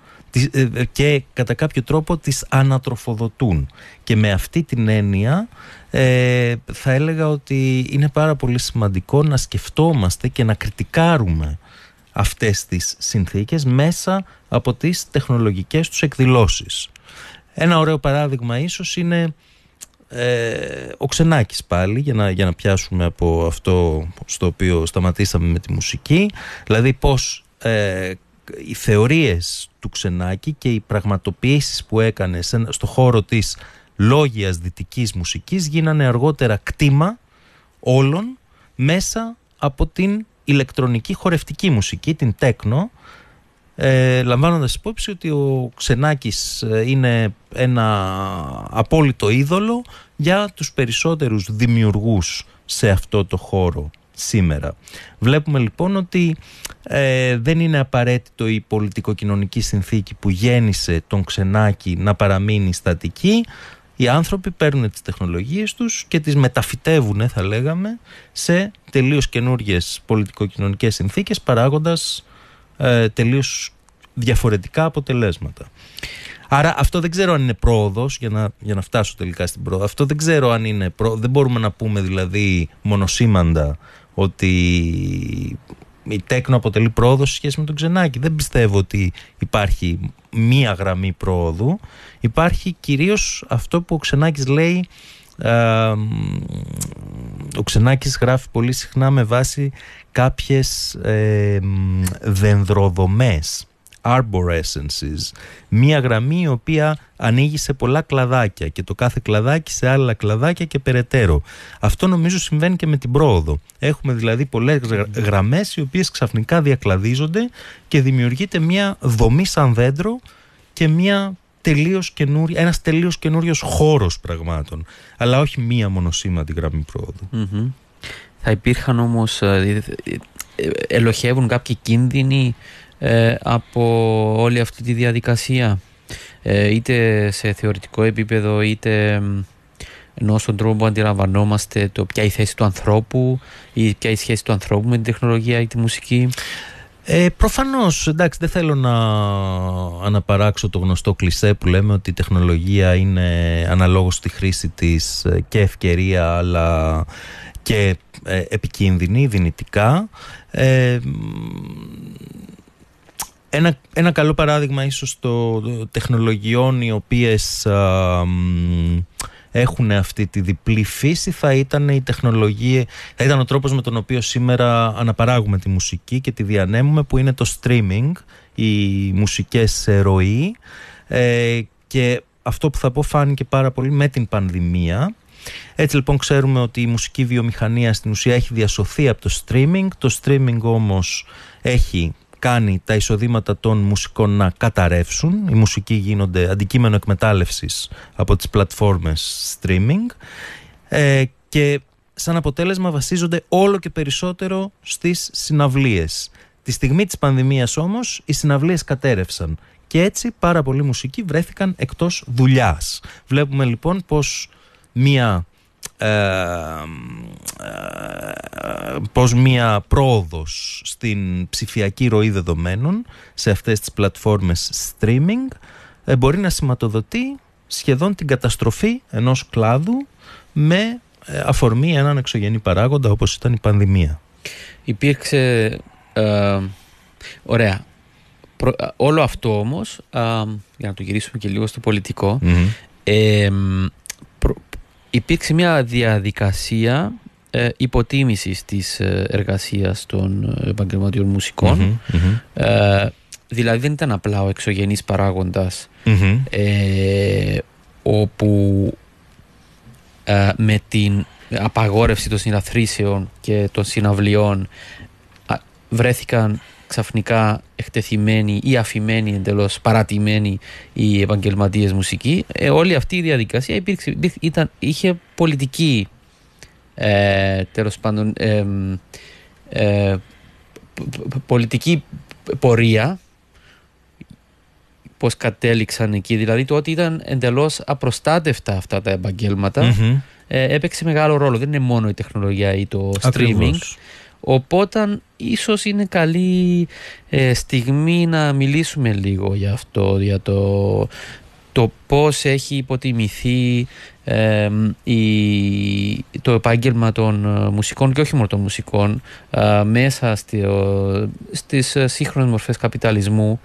ε, ε, και κατά κάποιο τρόπο τις ανατροφοδοτούν. Και με αυτή την έννοια ε, θα έλεγα ότι είναι πάρα πολύ σημαντικό να σκεφτόμαστε και να κριτικάρουμε αυτές τις συνθήκες μέσα από τις τεχνολογικές τους εκδηλώσεις. Ένα ωραίο παράδειγμα ίσως είναι ο Ξενάκης πάλι για να, για να πιάσουμε από αυτό στο οποίο σταματήσαμε με τη μουσική δηλαδή πως οι θεωρίες του Ξενάκη και οι πραγματοποιήσεις που έκανε στο χώρο της λόγιας δυτικής μουσικής γίνανε αργότερα κτήμα όλων μέσα από την ηλεκτρονική χορευτική μουσική, την τέκνο ε, λαμβάνοντας υπόψη ότι ο Ξενάκης ε, είναι ένα απόλυτο είδωλο για τους περισσότερους δημιουργούς σε αυτό το χώρο σήμερα. Βλέπουμε λοιπόν ότι ε, δεν είναι απαραίτητο η πολιτικοκοινωνική συνθήκη που γέννησε τον Ξενάκη να παραμείνει στατική. Οι άνθρωποι παίρνουν τις τεχνολογίες τους και τις μεταφυτεύουν θα λέγαμε σε τελείως καινούργιες πολιτικοκοινωνικές συνθήκες παράγοντας ε, τελείως διαφορετικά αποτελέσματα. Άρα αυτό δεν ξέρω αν είναι πρόοδος για να, για να φτάσω τελικά στην πρόοδο. Αυτό δεν ξέρω αν είναι πρόοδο. Δεν μπορούμε να πούμε δηλαδή μονοσήμαντα ότι η τέκνο αποτελεί πρόοδο σε σχέση με τον Ξενάκη. Δεν πιστεύω ότι υπάρχει μία γραμμή πρόοδου. Υπάρχει κυρίως αυτό που ο Ξενάκης λέει ο Ξενάκης γράφει πολύ συχνά με βάση κάποιες ε, δενδροδομές arborescences, μία γραμμή η οποία ανοίγει σε πολλά κλαδάκια και το κάθε κλαδάκι σε άλλα κλαδάκια και περαιτέρω. Αυτό νομίζω συμβαίνει και με την πρόοδο. Έχουμε δηλαδή πολλές γραμμές οι οποίες ξαφνικά διακλαδίζονται και δημιουργείται μία δομή σαν δέντρο και μία τελείως καινούρια, ένας τελείως καινούριος χώρος πραγμάτων αλλά όχι μία μονοσήμαντη γραμμή
Θα υπήρχαν όμως, ε, ε, ε, ελοχεύουν κάποιοι κίνδυνοι ε, από όλη αυτή τη διαδικασία ε, είτε σε θεωρητικό επίπεδο είτε ενώ στον τρόπο που αντιλαμβανόμαστε το ποια είναι η θέση του ανθρώπου ή ποια είναι η σχέση του ανθρώπου με την τεχνολογία ή τη μουσική.
Ε, προφανώς, εντάξει, δεν θέλω να αναπαράξω το γνωστό κλισέ που λέμε ότι η τεχνολογία είναι αναλόγως στη χρήση της ε, και ευκαιρία αλλά και ε, επικίνδυνη, δυνητικά. Ε, ένα, ένα καλό παράδειγμα ίσως το τεχνολογιών οι οποίες έχουν αυτή τη διπλή φύση θα ήταν η τεχνολογία, θα ήταν ο τρόπος με τον οποίο σήμερα αναπαράγουμε τη μουσική και τη διανέμουμε που είναι το streaming, οι μουσικές σε ροή ε, και αυτό που θα πω φάνηκε πάρα πολύ με την πανδημία έτσι λοιπόν ξέρουμε ότι η μουσική βιομηχανία στην ουσία έχει διασωθεί από το streaming. Το streaming όμως έχει κάνει τα εισοδήματα των μουσικών να καταρρεύσουν. Οι μουσικοί γίνονται αντικείμενο εκμετάλλευσης από τις πλατφόρμες streaming ε, και σαν αποτέλεσμα βασίζονται όλο και περισσότερο στις συναυλίες. Τη στιγμή της πανδημίας όμως οι συναυλίες κατέρευσαν και έτσι πάρα πολλοί μουσικοί βρέθηκαν εκτός δουλειάς. Βλέπουμε λοιπόν πως μία πως μία πρόοδος στην ψηφιακή ροή δεδομένων σε αυτές τις πλατφόρμες streaming μπορεί να σηματοδοτεί σχεδόν την καταστροφή ενός κλάδου με αφορμή έναν εξωγενή παράγοντα όπως ήταν η πανδημία.
Υπήρξε... ωραία. όλο αυτό όμως, για να το γυρίσουμε και λίγο στο πολιτικο υπήρξε μια διαδικασία ε, υποτίμησης της ε, εργασίας των ε, επαγγελματιών ε, δηλαδή δεν ήταν απλά ο εξωγενής ε, όπου με την απαγόρευση των συναθρήσεων και των συναυλιών βρέθηκαν ξαφνικά εκτεθειμένοι ή αφημένοι εντελώς παρατημένοι οι επαγγελματίες μουσικοί. Ε, όλη αυτή η διαδικασία υπήρξε, ήταν, είχε πολιτική ε, τέλος πάντων ε, ε, πολιτική πορεία πώς κατέληξαν εκεί. Δηλαδή το ότι ήταν εντελώς απροστάτευτα αυτά τα επαγγελματα ε, έπαιξε μεγάλο ρόλο. Δεν είναι μόνο η τεχνολογία ή το streaming Οπότε ίσως είναι καλή ε, στιγμή να μιλήσουμε λίγο για αυτό, για το, το πώς έχει υποτιμηθεί η, το επάγγελμα των ε, μουσικών και όχι μόνο των μουσικών ε, μέσα στη, στις σύγχρονες μορφές καπιταλισμού.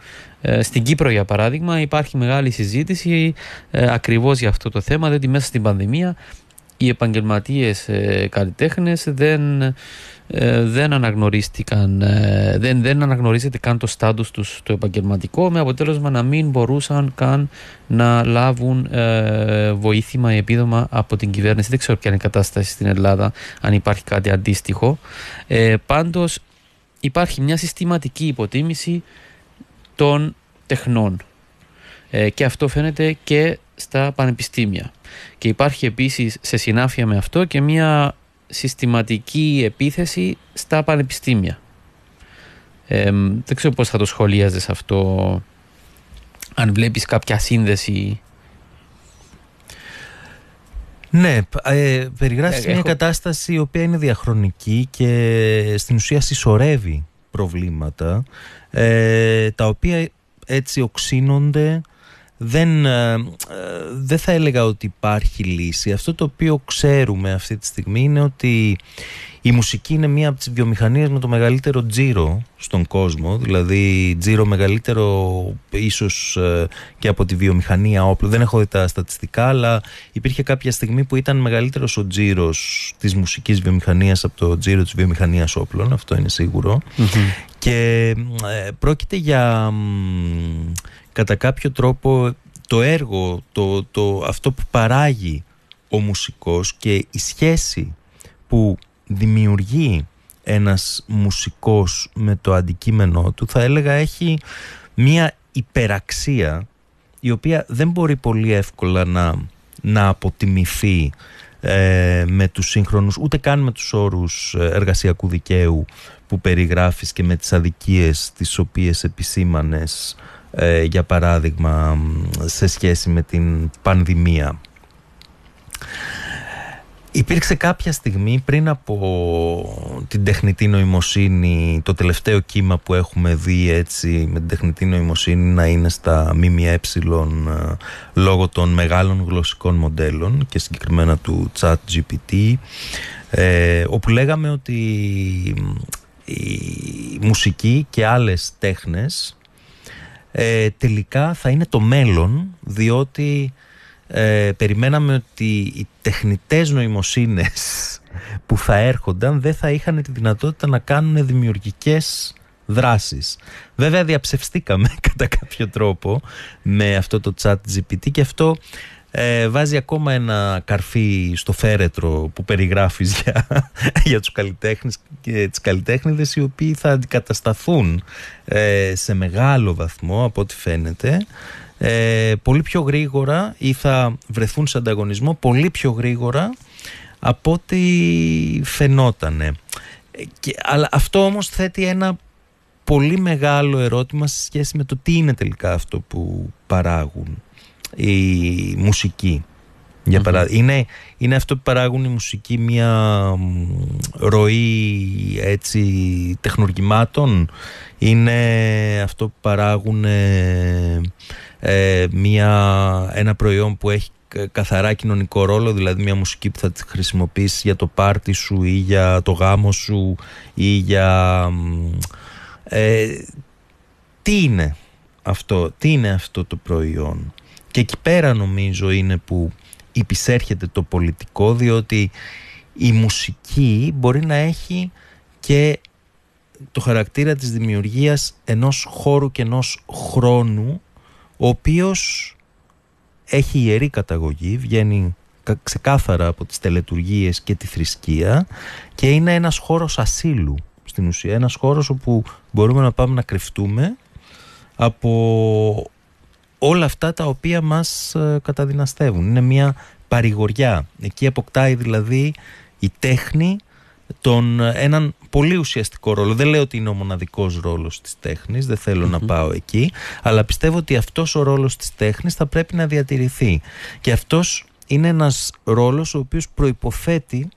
Στην Κύπρο για παράδειγμα υπάρχει μεγάλη συζήτηση ακριβώς για αυτό το θέμα διότι μέσα στην πανδημία οι επαγγελματίες καλλιτέχνες δεν ε, δεν αναγνωρίστηκαν, ε, δεν, δεν αναγνωρίζεται καν το στάτους τους το επαγγελματικό με αποτέλεσμα να μην μπορούσαν καν να λάβουν ε, βοήθημα ή επίδομα από την κυβέρνηση. Δεν ξέρω ποια είναι η κατάσταση στην Ελλάδα, αν υπάρχει κάτι αντίστοιχο. Ε, πάντως υπάρχει μια συστηματική υποτίμηση των τεχνών ε, και αυτό φαίνεται και στα πανεπιστήμια. Και υπάρχει επίσης σε συνάφεια με αυτό και μια συστηματική επίθεση στα πανεπιστήμια. δεν ξέρω πώς θα το σχολίαζες αυτό, αν βλέπεις κάποια σύνδεση.
Ναι, ε, περιγράφεις ε, μια κατάσταση η οποία είναι διαχρονική και στην ουσία συσσωρεύει προβλήματα ε, τα οποία έτσι οξύνονται δεν, ε, ε, δεν θα έλεγα ότι υπάρχει λύση. Αυτό το οποίο ξέρουμε αυτή τη στιγμή είναι ότι η μουσική είναι μία από τις βιομηχανίες με το μεγαλύτερο τζίρο στον κόσμο, δηλαδή τζίρο μεγαλύτερο ίσως ε, και από τη βιομηχανία όπλων. Δεν έχω δει τα στατιστικά, αλλά υπήρχε κάποια στιγμή που ήταν μεγαλύτερος ο τζίρος της μουσικής βιομηχανίας από το τζίρο της βιομηχανίας όπλων, αυτό είναι Και πρόκειται για κατά κάποιο τρόπο το έργο, το, το, αυτό που παράγει ο μουσικός και η σχέση που δημιουργεί ένας μουσικός με το αντικείμενό του θα έλεγα έχει μία υπεραξία η οποία δεν μπορεί πολύ εύκολα να, να αποτιμηθεί ε, με τους σύγχρονους ούτε καν με τους όρους ε, εργασιακού δικαίου που περιγράφεις και με τις αδικίες τις οποίες επισήμανες ε, για παράδειγμα σε σχέση με την πανδημία. Υπήρξε κάποια στιγμή πριν από την τεχνητή νοημοσύνη, το τελευταίο κύμα που έχουμε δει έτσι με την τεχνητή νοημοσύνη να είναι στα ΜΜΕ ε, λόγω των μεγάλων γλωσσικών μοντέλων και συγκεκριμένα του chat GPT ε, όπου λέγαμε ότι η μουσική και άλλες τέχνες ε, τελικά θα είναι το μέλλον διότι ε, περιμέναμε ότι οι τεχνητές νοημοσύνες που θα έρχονταν δεν θα είχαν τη δυνατότητα να κάνουν δημιουργικές δράσεις. Βέβαια διαψευστήκαμε κατά κάποιο τρόπο με αυτό το chat GPT και αυτό ε, βάζει ακόμα ένα καρφί στο φέρετρο που περιγράφεις για, για τους καλλιτέχνες και τις καλλιτέχνηδες οι οποίοι θα αντικατασταθούν ε, σε μεγάλο βαθμό από ό,τι φαίνεται ε, πολύ πιο γρήγορα ή θα βρεθούν σε ανταγωνισμό πολύ πιο γρήγορα από ό,τι φαινότανε. Και, αλλά αυτό όμως θέτει ένα πολύ μεγάλο ερώτημα σε σχέση με το τι είναι τελικά αυτό που παράγουν η μουσική. Για είναι, είναι αυτό που παράγουν η μουσική μια ροή έτσι τεχνουργημάτων; Είναι αυτό που παράγουν ε, μια, ένα προϊόν που έχει καθαρά κοινωνικό ρόλο, δηλαδή μια μουσική που θα τη χρησιμοποιήσει για το πάρτι σου ή για το γάμο σου ή για... Ε, τι είναι αυτό, τι είναι αυτό το προϊόν. Και εκεί πέρα νομίζω είναι που υπησέρχεται το πολιτικό διότι η μουσική μπορεί να έχει και το χαρακτήρα της δημιουργίας ενός χώρου και ενός χρόνου ο οποίος έχει ιερή καταγωγή, βγαίνει ξεκάθαρα από τις τελετουργίες και τη θρησκεία και είναι ένας χώρος ασύλου στην ουσία, ένας χώρος όπου μπορούμε να πάμε να κρυφτούμε από όλα αυτά τα οποία μας ε, καταδυναστεύουν. Είναι μια παρηγοριά. Εκεί αποκτάει δηλαδή η τέχνη τον, έναν πολύ ουσιαστικό ρόλο. Δεν λέω ότι είναι ο μοναδικός ρόλος της τέχνης, δεν θελω να πάω εκεί, αλλά πιστεύω ότι αυτός ο ρόλος της τέχνης θα πρέπει να διατηρηθεί. Και αυτός είναι ένας ρόλος ο οποίος προϋποθέτει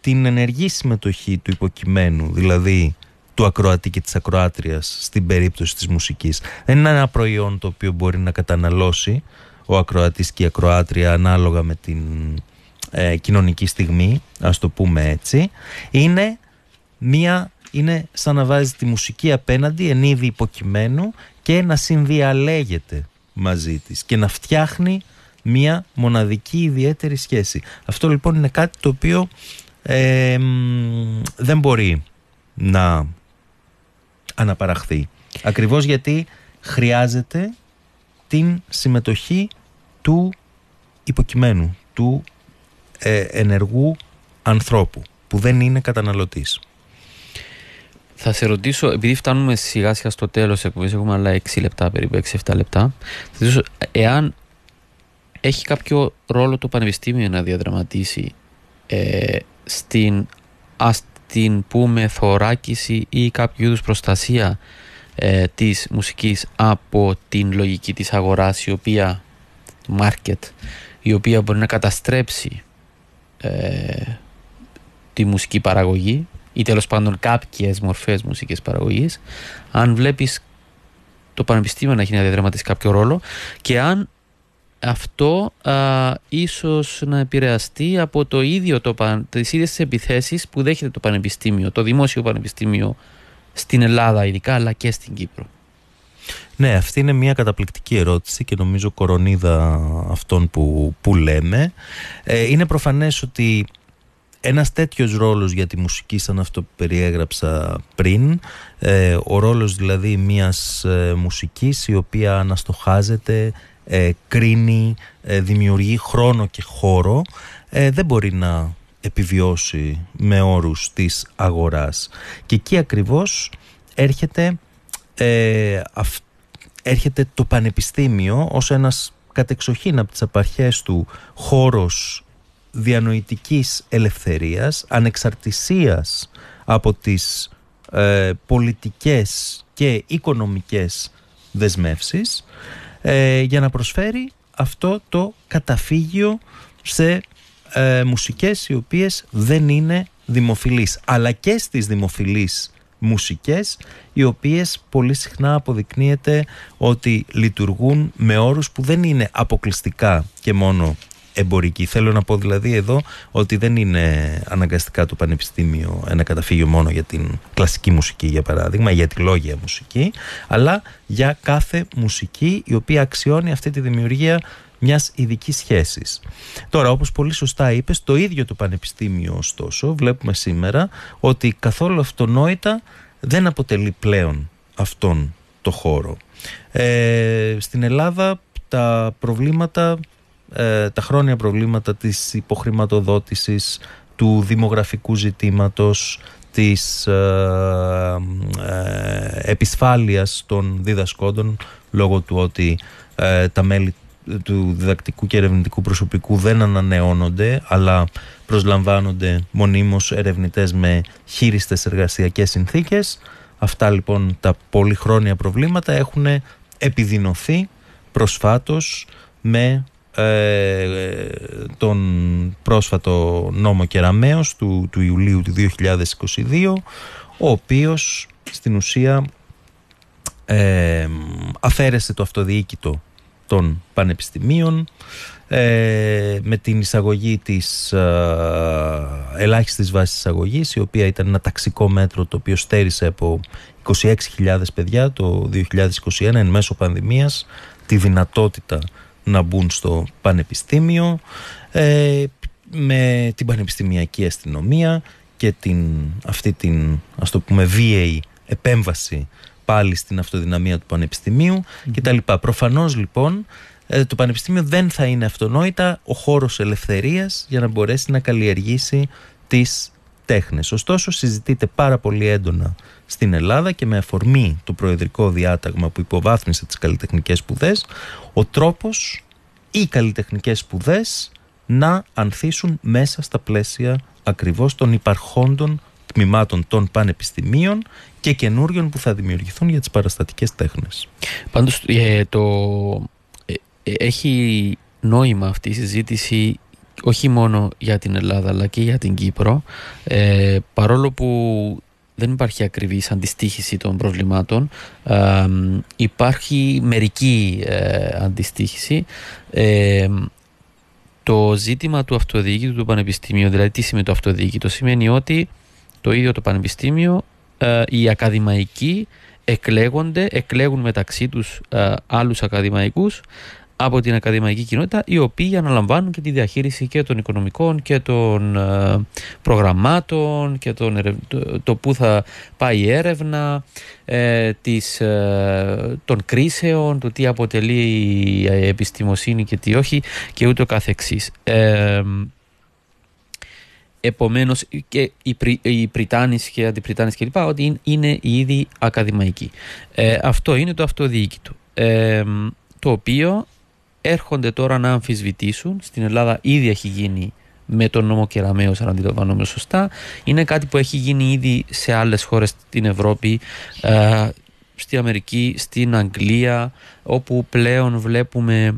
την ενεργή συμμετοχή του υποκειμένου, δηλαδή του ακροατή και της ακροάτριας στην περίπτωση της μουσικής. Δεν είναι ένα προϊόν το οποίο μπορεί να καταναλώσει ο ακροατής και η ακροάτρια ανάλογα με την ε, κοινωνική στιγμή, ας το πούμε έτσι, είναι μία είναι σαν να βάζει τη μουσική απέναντι εν είδη υποκειμένου και να συνδιαλέγεται μαζί της και να φτιάχνει μία μοναδική ιδιαίτερη σχέση. Αυτό λοιπόν είναι κάτι το οποίο δεν μπορεί να αναπαραχθεί. Ακριβώς γιατί χρειάζεται την συμμετοχή του υποκειμένου, του ε, ενεργού ανθρώπου που δεν είναι καταναλωτής.
Θα σε ρωτήσω, επειδή φτάνουμε σιγά σιγά στο τέλος εκπομπής, έχουμε άλλα 6 λεπτά περίπου, 6-7 λεπτά, θα ρωτήσω εάν έχει κάποιο ρόλο το Πανεπιστήμιο να διαδραματίσει ε, στην ας την πούμε θωράκιση ή κάποιο είδους προστασία ε, της μουσικής από την λογική της αγοράς η οποία market η οποία μπορεί να καταστρέψει ε, τη μουσική παραγωγή ή τέλος πάντων κάποιες μορφές μουσικής παραγωγής αν βλέπεις το πανεπιστήμιο να έχει να διαδραματίσει κάποιο ρόλο και αν αυτό α, ίσως να επηρεαστεί από το ίδιο το, τις ίδιες επιθέσεις που δέχεται το πανεπιστήμιο, το δημόσιο πανεπιστήμιο στην Ελλάδα ειδικά αλλά και στην Κύπρο.
Ναι, αυτή είναι μια καταπληκτική ερώτηση και νομίζω κορονίδα αυτών που, που λέμε. Ε, είναι προφανές ότι ένας τέτοιος ρόλος για τη μουσική σαν αυτό που περιέγραψα πριν, ε, ο ρόλος δηλαδή μιας ε, μουσικής η οποία αναστοχάζεται, ε, κρίνει, ε, δημιουργεί χρόνο και χώρο, δεν μπορεί να επιβιώσει με όρους της αγοράς. Και εκεί ακριβώς έρχεται αυτό έρχεται το πανεπιστήμιο ως ένας κατεξοχήν από τις απαρχές του χώρος διανοητικής ελευθερίας, ανεξαρτησίας από τις ε, πολιτικές και οικονομικές δεσμεύσεις ε, για να προσφέρει αυτό το καταφύγιο σε ε, μουσικές οι οποίες δεν είναι δημοφιλείς αλλά και στις δημοφιλείς μουσικές οι οποίες πολύ συχνά αποδεικνύεται ότι λειτουργούν με όρους που δεν είναι αποκλειστικά και μόνο εμπορική. Θέλω να πω δηλαδή εδώ ότι δεν είναι αναγκαστικά το πανεπιστήμιο ένα καταφύγιο μόνο για την κλασική μουσική για παράδειγμα, για τη λόγια μουσική, αλλά για κάθε μουσική η οποία αξιώνει αυτή τη δημιουργία μιας ειδικής σχέσης. Τώρα, όπως πολύ σωστά είπες, το ίδιο το πανεπιστήμιο ωστόσο, βλέπουμε σήμερα ότι καθόλου αυτονόητα δεν αποτελεί πλέον αυτόν το χώρο. Ε, στην Ελλάδα τα προβλήματα ε, τα χρόνια προβλήματα της υποχρηματοδότησης του δημογραφικού ζητήματος της ε, ε, επισφάλειας των διδασκόντων λόγω του ότι τα μέλη του διδακτικού και ερευνητικού προσωπικού δεν ανανεώνονται αλλά προσλαμβάνονται μονίμως ερευνητές με χείριστες εργασιακές συνθήκες. Αυτά λοιπόν τα πολυχρόνια προβλήματα έχουν επιδεινωθεί προσφάτως με ε, τον πρόσφατο νόμο Κεραμέως του, του Ιουλίου του 2022 ο οποίος στην ουσία ε, αφαίρεσε το αυτοδιοίκητο των πανεπιστημίων ε, με την εισαγωγή της ε, ελάχιστης βάσης εισαγωγής η οποία ήταν ένα ταξικό μέτρο το οποίο στέρισε από 26.000 παιδιά το 2021 εν μέσω πανδημίας τη δυνατότητα να μπουν στο πανεπιστήμιο ε, με την πανεπιστημιακή αστυνομία και την, αυτή την ας το πούμε βίαιη επέμβαση πάλι στην αυτοδυναμία του πανεπιστημίου mm-hmm. κτλ. Προφανώς λοιπόν ε, το πανεπιστήμιο δεν θα είναι αυτονόητα ο χώρος ελευθερίας για να μπορέσει να καλλιεργήσει τις τέχνες. Ωστόσο συζητείται πάρα πολύ έντονα στην Ελλάδα και με αφορμή το προεδρικό διάταγμα που υποβάθμισε τις καλλιτεχνικές σπουδές ο τρόπος οι καλλιτεχνικές σπουδές να ανθίσουν μέσα στα πλαίσια ακριβώς των υπαρχόντων τμήματων των πανεπιστημίων και καινούριων που θα δημιουργηθούν για τις παραστατικές τέχνες.
Πάντως ε, το, ε, ε, έχει νόημα αυτή η συζήτηση όχι μόνο για την Ελλάδα αλλά και για την Κύπρο παρόλο που δεν υπάρχει ακριβής αντιστοίχηση των προβλημάτων υπάρχει μερική αντιστοίχηση το ζήτημα του αυτοδιοίκητου του πανεπιστημίου δηλαδή τι σημαίνει το αυτοδιοίκητο σημαίνει ότι το ίδιο το πανεπιστήμιο, ε, οι ακαδημαϊκοί εκλέγονται, εκλέγουν μεταξύ τους ε, άλλους ακαδημαϊκούς από την ακαδημαϊκή κοινότητα οι οποίοι αναλαμβάνουν και τη διαχείριση και των οικονομικών και των ε, προγραμμάτων και τον, το, το που θα πάει η έρευνα ε, της, των κρίσεων, το τι αποτελεί η επιστημοσύνη και τι όχι και ούτω καθεξής. Επομένως και οι, πρι, οι Πριτάνης και αντιπριτάνες κλπ. ότι είναι ήδη ακαδημαϊκοί. Ε, αυτό είναι το αυτοδιοίκητο. Ε, το οποίο έρχονται τώρα να αμφισβητήσουν. Στην Ελλάδα ήδη έχει γίνει με τον νόμο Κεραμέως αν αντιλαμβάνομαι σωστά. Είναι κάτι που έχει γίνει ήδη σε άλλες χώρες στην Ευρώπη, ε, στη Αμερική, στην Αγγλία, όπου πλέον βλέπουμε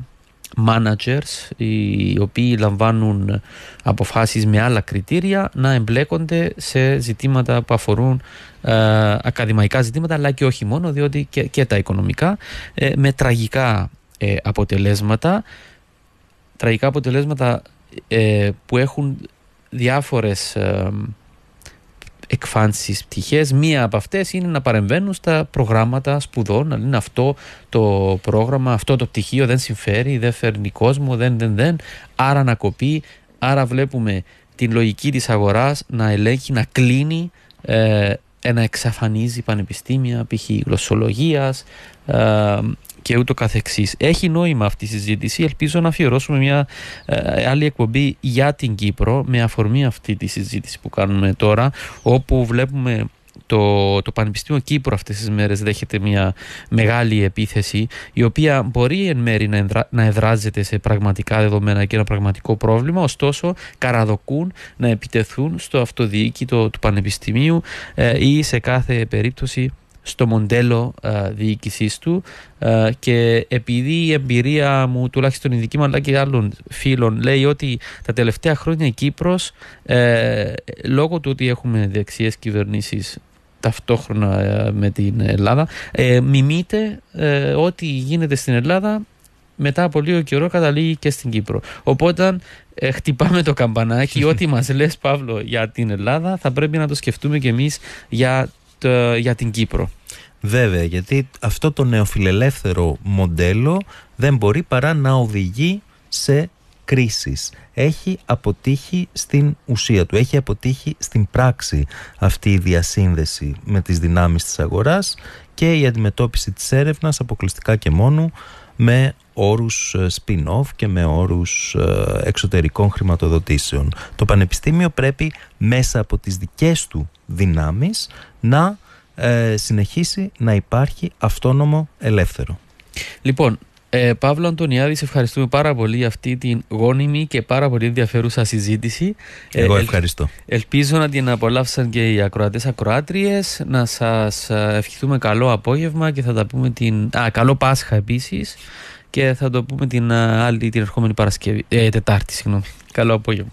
managers οι οποίοι λαμβάνουν αποφάσεις με άλλα κριτήρια να εμπλέκονται σε ζητήματα που αφορούν ε, ακαδημαϊκά ζητήματα αλλά και όχι μόνο διότι και, τα οικονομικά ε, με τραγικά ε, αποτελέσματα. Τραγικά αποτελέσματα που έχουν διάφορες εκφάνσεις πτυχές. Μία από αυτές είναι να παρεμβαίνουν στα προγράμματα σπουδών, να λένε αυτό το πρόγραμμα, αυτό το πτυχίο δεν συμφέρει, δεν φέρνει κόσμο, δεν, δεν, δεν, άρα να κοπεί, άρα βλέπουμε την λογική της αγοράς να ελέγχει, να κλείνει, ε, να εξαφανίζει πανεπιστήμια, π.χ. γλωσσολογίας, ε, και ούτω καθεξής. Έχει νόημα αυτή η συζήτηση. Ελπίζω να αφιερώσουμε μια ε, άλλη εκπομπή για την Κύπρο με αφορμή αυτή τη συζήτηση που κάνουμε τώρα όπου βλέπουμε το, το Πανεπιστήμιο Κύπρου αυτές τις μέρες δέχεται μια μεγάλη επίθεση η οποία μπορεί εν μέρη να, να εδράζεται σε πραγματικά δεδομένα και ένα πραγματικό πρόβλημα ωστόσο καραδοκούν να επιτεθούν στο αυτοδιοίκητο του Πανεπιστημίου ε, ή σε κάθε περίπτωση στο μοντέλο uh, διοίκησής του uh, και επειδή η εμπειρία μου τουλάχιστον η δική μου αλλά και άλλων φίλων λέει ότι τα τελευταία χρόνια η Κύπρος uh, λόγω του ότι έχουμε δεξιές κυβερνήσεις ταυτόχρονα με την Ελλάδα μιμείται ό,τι γίνεται στην Ελλάδα μετά από λίγο καιρό καταλήγει και στην Κύπρο. Οπότε χτυπάμε το καμπανάκι ό,τι μας λες Παύλο για την Ελλάδα θα πρέπει να το σκεφτούμε και εμείς για για την Κύπρο.
Βέβαια, γιατί αυτό το νεοφιλελεύθερο μοντέλο δεν μπορεί παρά να οδηγεί σε κρίσεις. Έχει αποτύχει στην ουσία του, έχει αποτύχει στην πράξη αυτή η διασύνδεση με τις δυνάμεις της αγοράς και η αντιμετώπιση της έρευνας αποκλειστικά και μόνο με όρους ε, spin-off και με όρους ε, εξωτερικών χρηματοδοτήσεων. Το Πανεπιστήμιο πρέπει μέσα από τις δικές του δυνάμεις να ε, συνεχίσει να υπάρχει αυτόνομο ελεύθερο.
Λοιπόν, ε, Παύλο Αντωνιάδης, σε ευχαριστούμε πάρα πολύ για αυτή την γόνιμη και πάρα πολύ ενδιαφέρουσα συζήτηση.
Εγώ ευχαριστώ.
ελπίζω να την απολαύσαν και οι ακροατές ακροάτριες. Να σας ευχηθούμε καλό απόγευμα και θα τα πούμε την... Α, καλό Πάσχα επίσης και θα το πούμε την άλλη την ερχόμενη Παρασκευή, ε, Τετάρτη, συγγνώμη. Καλό απόγευμα.